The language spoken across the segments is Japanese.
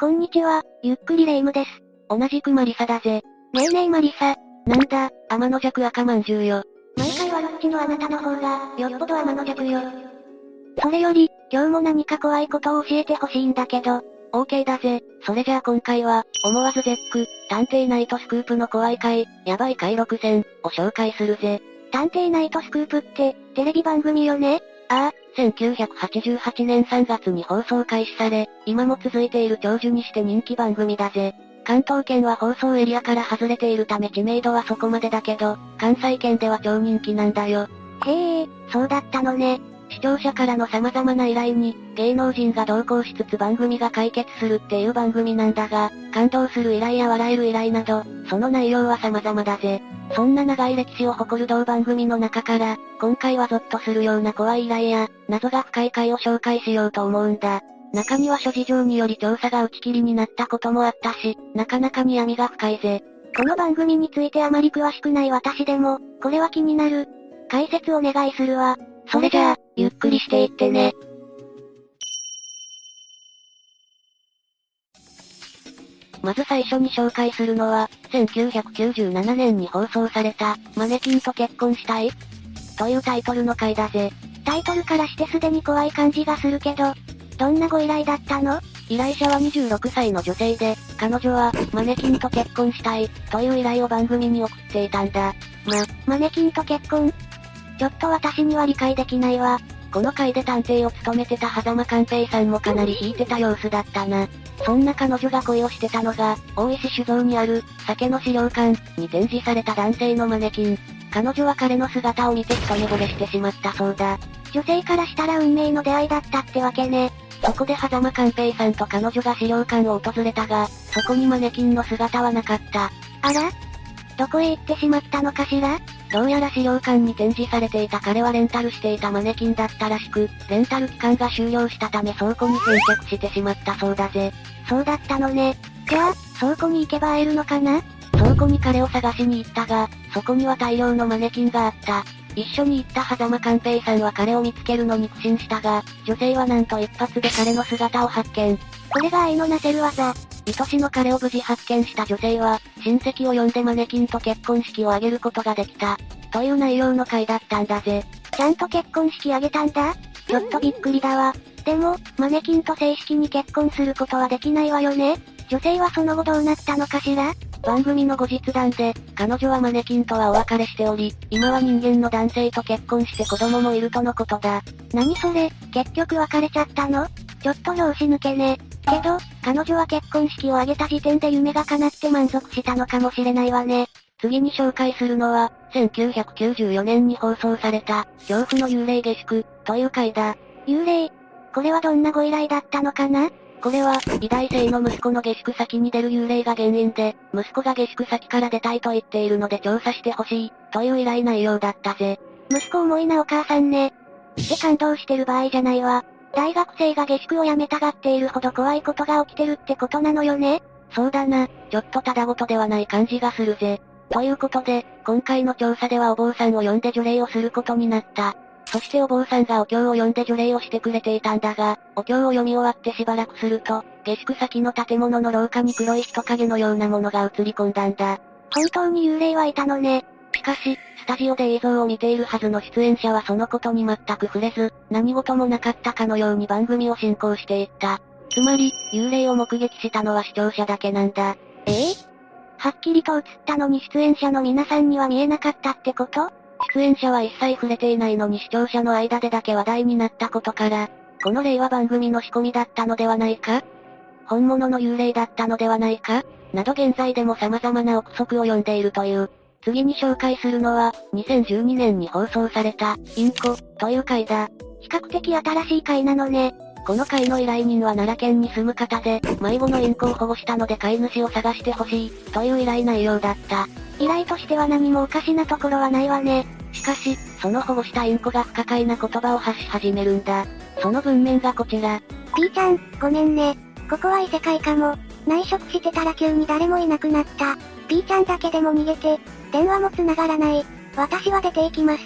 こんにちは、ゆっくりレ夢ムです。同じくマリサだぜ。ねえねえマリサ。なんだ、天の弱赤まんじゅうよ。毎回悪口のあなたの方が、よっぽど天の弱よ。それより、今日も何か怖いことを教えてほしいんだけど。OK だぜ。それじゃあ今回は、思わず絶句、探偵ナイトスクープの怖い回、やばい回6選、を紹介するぜ。探偵ナイトスクープって、テレビ番組よね？ああ、1988年3月に放送開始され、今も続いている長寿にして人気番組だぜ。関東圏は放送エリアから外れているため知名度はそこまでだけど、関西圏では超人気なんだよ。へえ、そうだったのね。視聴者からの様々な依頼に、芸能人が同行しつつ番組が解決するっていう番組なんだが、感動する依頼や笑える依頼など、その内容は様々だぜ。そんな長い歴史を誇る同番組の中から、今回はゾッとするような怖い依頼や、謎が深い回を紹介しようと思うんだ。中には諸事情により調査が打ち切りになったこともあったし、なかなかに闇が深いぜ。この番組についてあまり詳しくない私でも、これは気になる。解説お願いするわ。それじゃあ、ゆっくりしていってね。まず最初に紹介するのは、1997年に放送された、マネキンと結婚したい？というタイトルの回だぜ。タイトルからしてすでに怖い感じがするけど、どんなご依頼だったの？依頼者は26歳の女性で、彼女は、マネキンと結婚したい、という依頼を番組に送っていたんだ。ま、マネキンと結婚？ちょっと私には理解できないわ。この回で探偵を務めてた狭間寛平さんもかなり引いてた様子だったな。そんな彼女が恋をしてたのが、大石酒造にある、酒の資料館に展示された男性のマネキン。彼女は彼の姿を見て一目惚れしてしまったそうだ。女性からしたら運命の出会いだったってわけね。そこで狭間寛平さんと彼女が資料館を訪れたが、そこにマネキンの姿はなかった。あら？どこへ行ってしまったのかしら？どうやら資料館に展示されていた彼はレンタルしていたマネキンだったらしく、レンタル期間が終了したため倉庫に返却してしまったそうだぜ。そうだったのね。じゃあ、倉庫に行けば会えるのかな？倉庫に彼を探しに行ったが、そこには大量のマネキンがあった。一緒に行った狭間寛平さんは彼を見つけるのに苦心したが、女性はなんと一発で彼の姿を発見。これが愛のなせる技。愛しの彼を無事発見した女性は、親戚を呼んでマネキンと結婚式を挙げることができた。という内容の回だったんだぜ。ちゃんと結婚式挙げたんだ？ちょっとびっくりだわ。でも、マネキンと正式に結婚することはできないわよね女性はその後どうなったのかしら？番組の後日談で、彼女はマネキンとはお別れしており、今は人間の男性と結婚して子供もいるとのことだ。何それ、結局別れちゃったの？ちょっと拍子抜けね。けど、彼女は結婚式を挙げた時点で夢が叶って満足したのかもしれないわね。次に紹介するのは、1994年に放送された、恐怖の幽霊下宿、という回だ。幽霊これはどんなご依頼だったのかな？これは、美大生の息子の下宿先に出る幽霊が原因で、息子が下宿先から出たいと言っているので調査してほしい、という依頼内容だったぜ。息子重いなお母さんね。して感動してる場合じゃないわ。大学生が下宿を辞めたがっているほど怖いことが起きてるってことなのよねそうだな、ちょっとただごとではない感じがするぜ。ということで、今回の調査ではお坊さんを呼んで除霊をすることになった。そしてお坊さんがお経を読んで除霊をしてくれていたんだが、お経を読み終わってしばらくすると、下宿先の建物の廊下に黒い人影のようなものが映り込んだんだ。本当に幽霊はいたのね。しかし、スタジオで映像を見ているはずの出演者はそのことに全く触れず、何事もなかったかのように番組を進行していった。つまり、幽霊を目撃したのは視聴者だけなんだ。え？えはっきりと映ったのに出演者の皆さんには見えなかったってこと？出演者は一切触れていないのに視聴者の間でだけ話題になったことから、この例は番組の仕込みだったのではないか？本物の幽霊だったのではないか？など現在でも様々な憶測を読んでいるという。次に紹介するのは、2012年に放送された、インコ、という回だ。比較的新しい回なのね。この回の依頼人は奈良県に住む方で、迷子のインコを保護したので飼い主を探してほしい、という依頼内容だった。依頼としては何もおかしなところはないわね。しかし、その保護したインコが不可解な言葉を発し始めるんだ。その文面がこちら。ピーちゃん、ごめんね。ここは異世界かも。内職してたら急に誰もいなくなった。ピーちゃんだけでも逃げて。電話も繋がらない。私は出て行きます。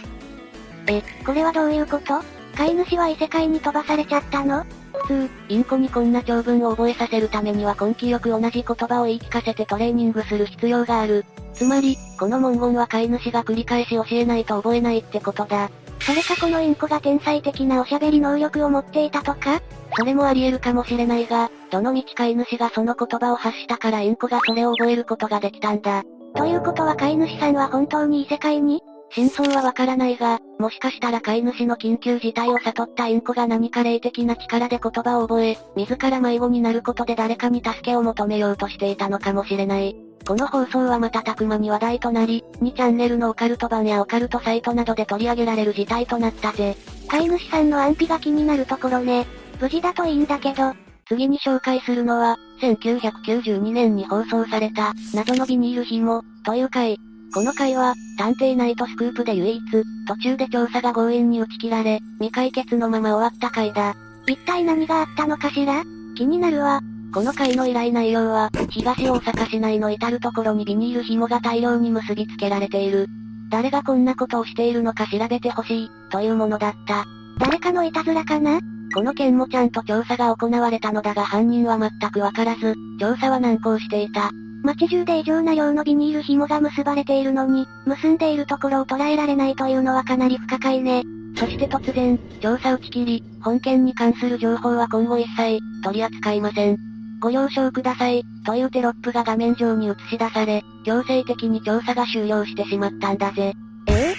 え、これはどういうこと？飼い主は異世界に飛ばされちゃったの？通、インコにこんな長文を覚えさせるためには根気よく同じ言葉を言い聞かせてトレーニングする必要がある。つまり、この文言は飼い主が繰り返し教えないと覚えないってことだ。それかこのインコが天才的なおしゃべり能力を持っていたとか？それもあり得るかもしれないが、どの道飼い主がその言葉を発したからインコがそれを覚えることができたんだ。ということは飼い主さんは本当に異世界に？真相はわからないが、もしかしたら飼い主の緊急事態を悟ったインコが何か霊的な力で言葉を覚え、自ら迷子になることで誰かに助けを求めようとしていたのかもしれない。この放送は瞬く間に話題となり、2チャンネルのオカルト版やオカルトサイトなどで取り上げられる事態となったぜ。飼い主さんの安否が気になるところね。無事だといいんだけど。次に紹介するのは、1992年に放送された、謎のビニール紐、という回。この回は、探偵ナイトスクープで唯一、途中で調査が強引に打ち切られ、未解決のまま終わった回だ。一体何があったのかしら？気になるわ。この回の依頼内容は、東大阪市内の至るところにビニール紐が大量に結びつけられている。誰がこんなことをしているのか調べてほしい、というものだった。誰かのいたずらかな？この件もちゃんと調査が行われたのだが犯人は全くわからず、調査は難航していた。街中で異常な量のビニール紐が結ばれているのに、結んでいるところを捉えられないというのはかなり不可解ね。そして突然、調査打ち切り、本件に関する情報は今後一切、取り扱いません。ご了承ください、というテロップが画面上に映し出され、強制的に調査が終了してしまったんだぜ。え？え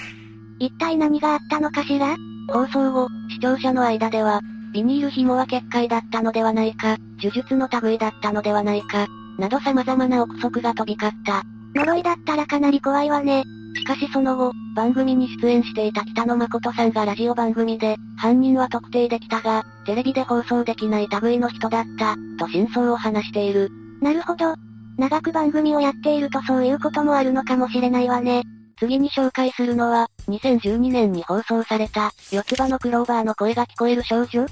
一体何があったのかしら？放送後、視聴者の間では、ビニール紐は結界だったのではないか、呪術の類だったのではないか、など様々な憶測が飛び交った。呪いだったらかなり怖いわね。しかしその後、番組に出演していた北野誠さんがラジオ番組で、犯人は特定できたが、テレビで放送できない類の人だった、と真相を話している。なるほど。長く番組をやっているとそういうこともあるのかもしれないわね。次に紹介するのは、2012年に放送された、四つ葉のクローバーの声が聞こえる少女？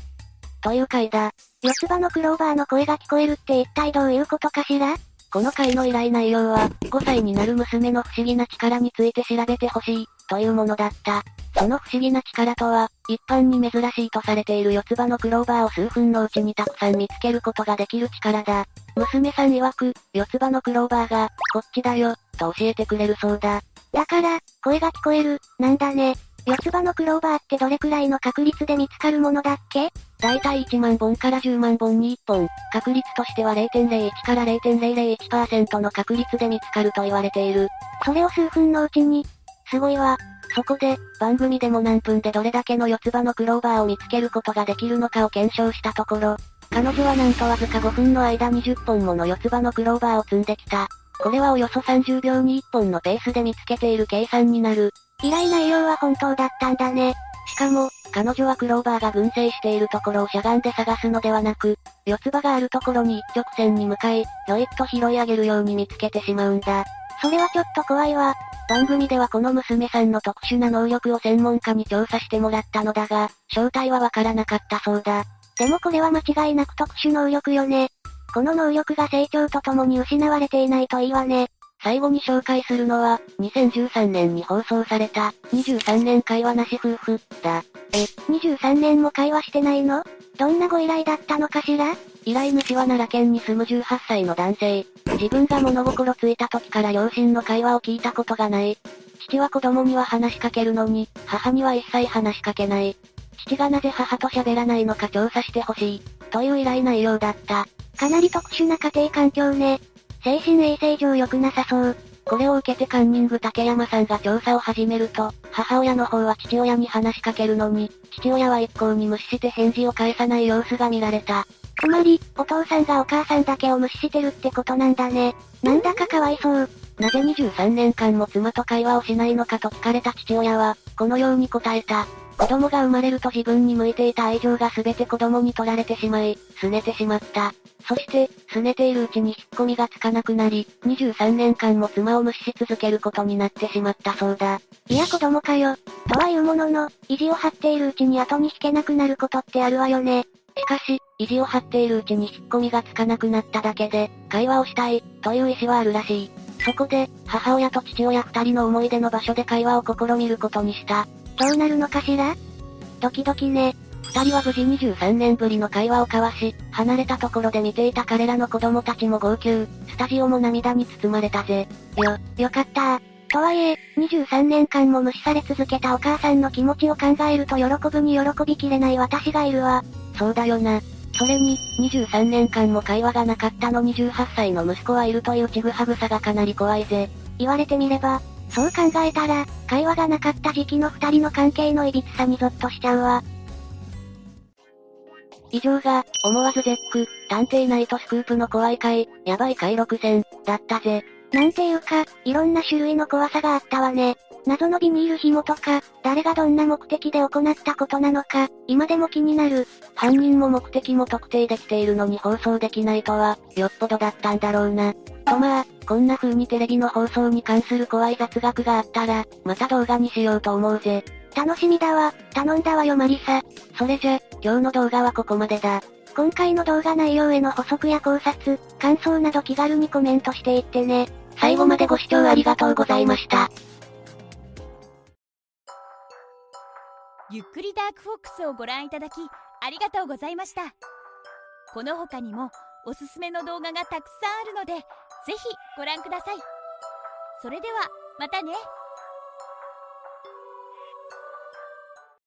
という回だ。四つ葉のクローバーの声が聞こえるって一体どういうことかしら？この回の依頼内容は、5歳になる娘の不思議な力について調べてほしい、というものだった。その不思議な力とは、一般に珍しいとされている四つ葉のクローバーを数分のうちにたくさん見つけることができる力だ。娘さん曰く、四つ葉のクローバーが、こっちだよ、と教えてくれるそうだ。だから、声が聞こえる、なんだね。四つ葉のクローバーってどれくらいの確率で見つかるものだっけ？だいたい1万本から10万本に1本、確率としては0.01から0.001%の確率で見つかると言われている。それを数分のうちに。すごいわ。そこで、番組でも何分でどれだけの四つ葉のクローバーを見つけることができるのかを検証したところ、彼女はなんとわずか5分の間に10本もの四つ葉のクローバーを積んできた。これはおよそ30秒に1本のペースで見つけている計算になる。依頼内容は本当だったんだね。しかも、彼女はクローバーが群生しているところをしゃがんで探すのではなく、四つ葉があるところに一直線に向かい、ひょいっと拾い上げるように見つけてしまうんだ。それはちょっと怖いわ。番組ではこの娘さんの特殊な能力を専門家に調査してもらったのだが、正体はわからなかったそうだ。でもこれは間違いなく特殊能力よね。この能力が成長とともに失われていないといいわね。最後に紹介するのは、2013年に放送された、23年会話なし夫婦、だ。え、23年も会話してないの？どんなご依頼だったのかしら？依頼主は奈良県に住む18歳の男性。自分が物心ついた時から両親の会話を聞いたことがない。父は子供には話しかけるのに、母には一切話しかけない。父がなぜ母と喋らないのか調査してほしい。という依頼内容だった。かなり特殊な家庭環境ね。精神衛生上良くなさそう。これを受けてカンニング竹山さんが調査を始めると、母親の方は父親に話しかけるのに、父親は一向に無視して返事を返さない様子が見られた。つまり、お父さんがお母さんだけを無視してるってことなんだね。なんだかかわいそう。なぜ23年間も妻と会話をしないのかと聞かれた父親は、このように答えた。子供が生まれると自分に向いていた愛情が全て子供に取られてしまい、拗ねてしまった。そして、拗ねているうちに引っ込みがつかなくなり、23年間も妻を無視し続けることになってしまったそうだ。いや子供かよ。とはいうものの、意地を張っているうちに後に引けなくなることってあるわよね。しかし、意地を張っているうちに引っ込みがつかなくなっただけで、会話をしたい、という意思はあるらしい。そこで、母親と父親二人の思い出の場所で会話を試みることにした。どうなるのかしら？ドキドキね。二人は無事23年ぶりの会話を交わし、離れたところで見ていた彼らの子供たちも号泣、スタジオも涙に包まれたぜ。よ、よかったとはいえ、23年間も無視され続けたお母さんの気持ちを考えると喜ぶに喜びきれない私がいるわ。そうだよな。それに、23年間も会話がなかったのに18歳の息子はいるというちぐはぐさがかなり怖いぜ。言われてみれば、そう考えたら、会話がなかった時期の二人の関係のいびつさにゾッとしちゃうわ。以上が、思わず絶句、探偵ナイトスクープの怖い回、やばい回6戦、だったぜ。なんていうか、いろんな種類の怖さがあったわね。謎のビニール紐とか、誰がどんな目的で行ったことなのか、今でも気になる。犯人も目的も特定できているのに放送できないとは、よっぽどだったんだろうな。とまあ、こんな風にテレビの放送に関する怖い雑学があったら、また動画にしようと思うぜ。楽しみだわ、頼んだわよマリサ。それじゃ、今日の動画はここまでだ。今回の動画内容への補足や考察、感想など気軽にコメントしていってね。最後までご視聴ありがとうございました。ゆっくりダークフォックスをご覧いただき、ありがとうございました。この他にも、おすすめの動画がたくさんあるので、ぜひご覧ください。それでは、またね。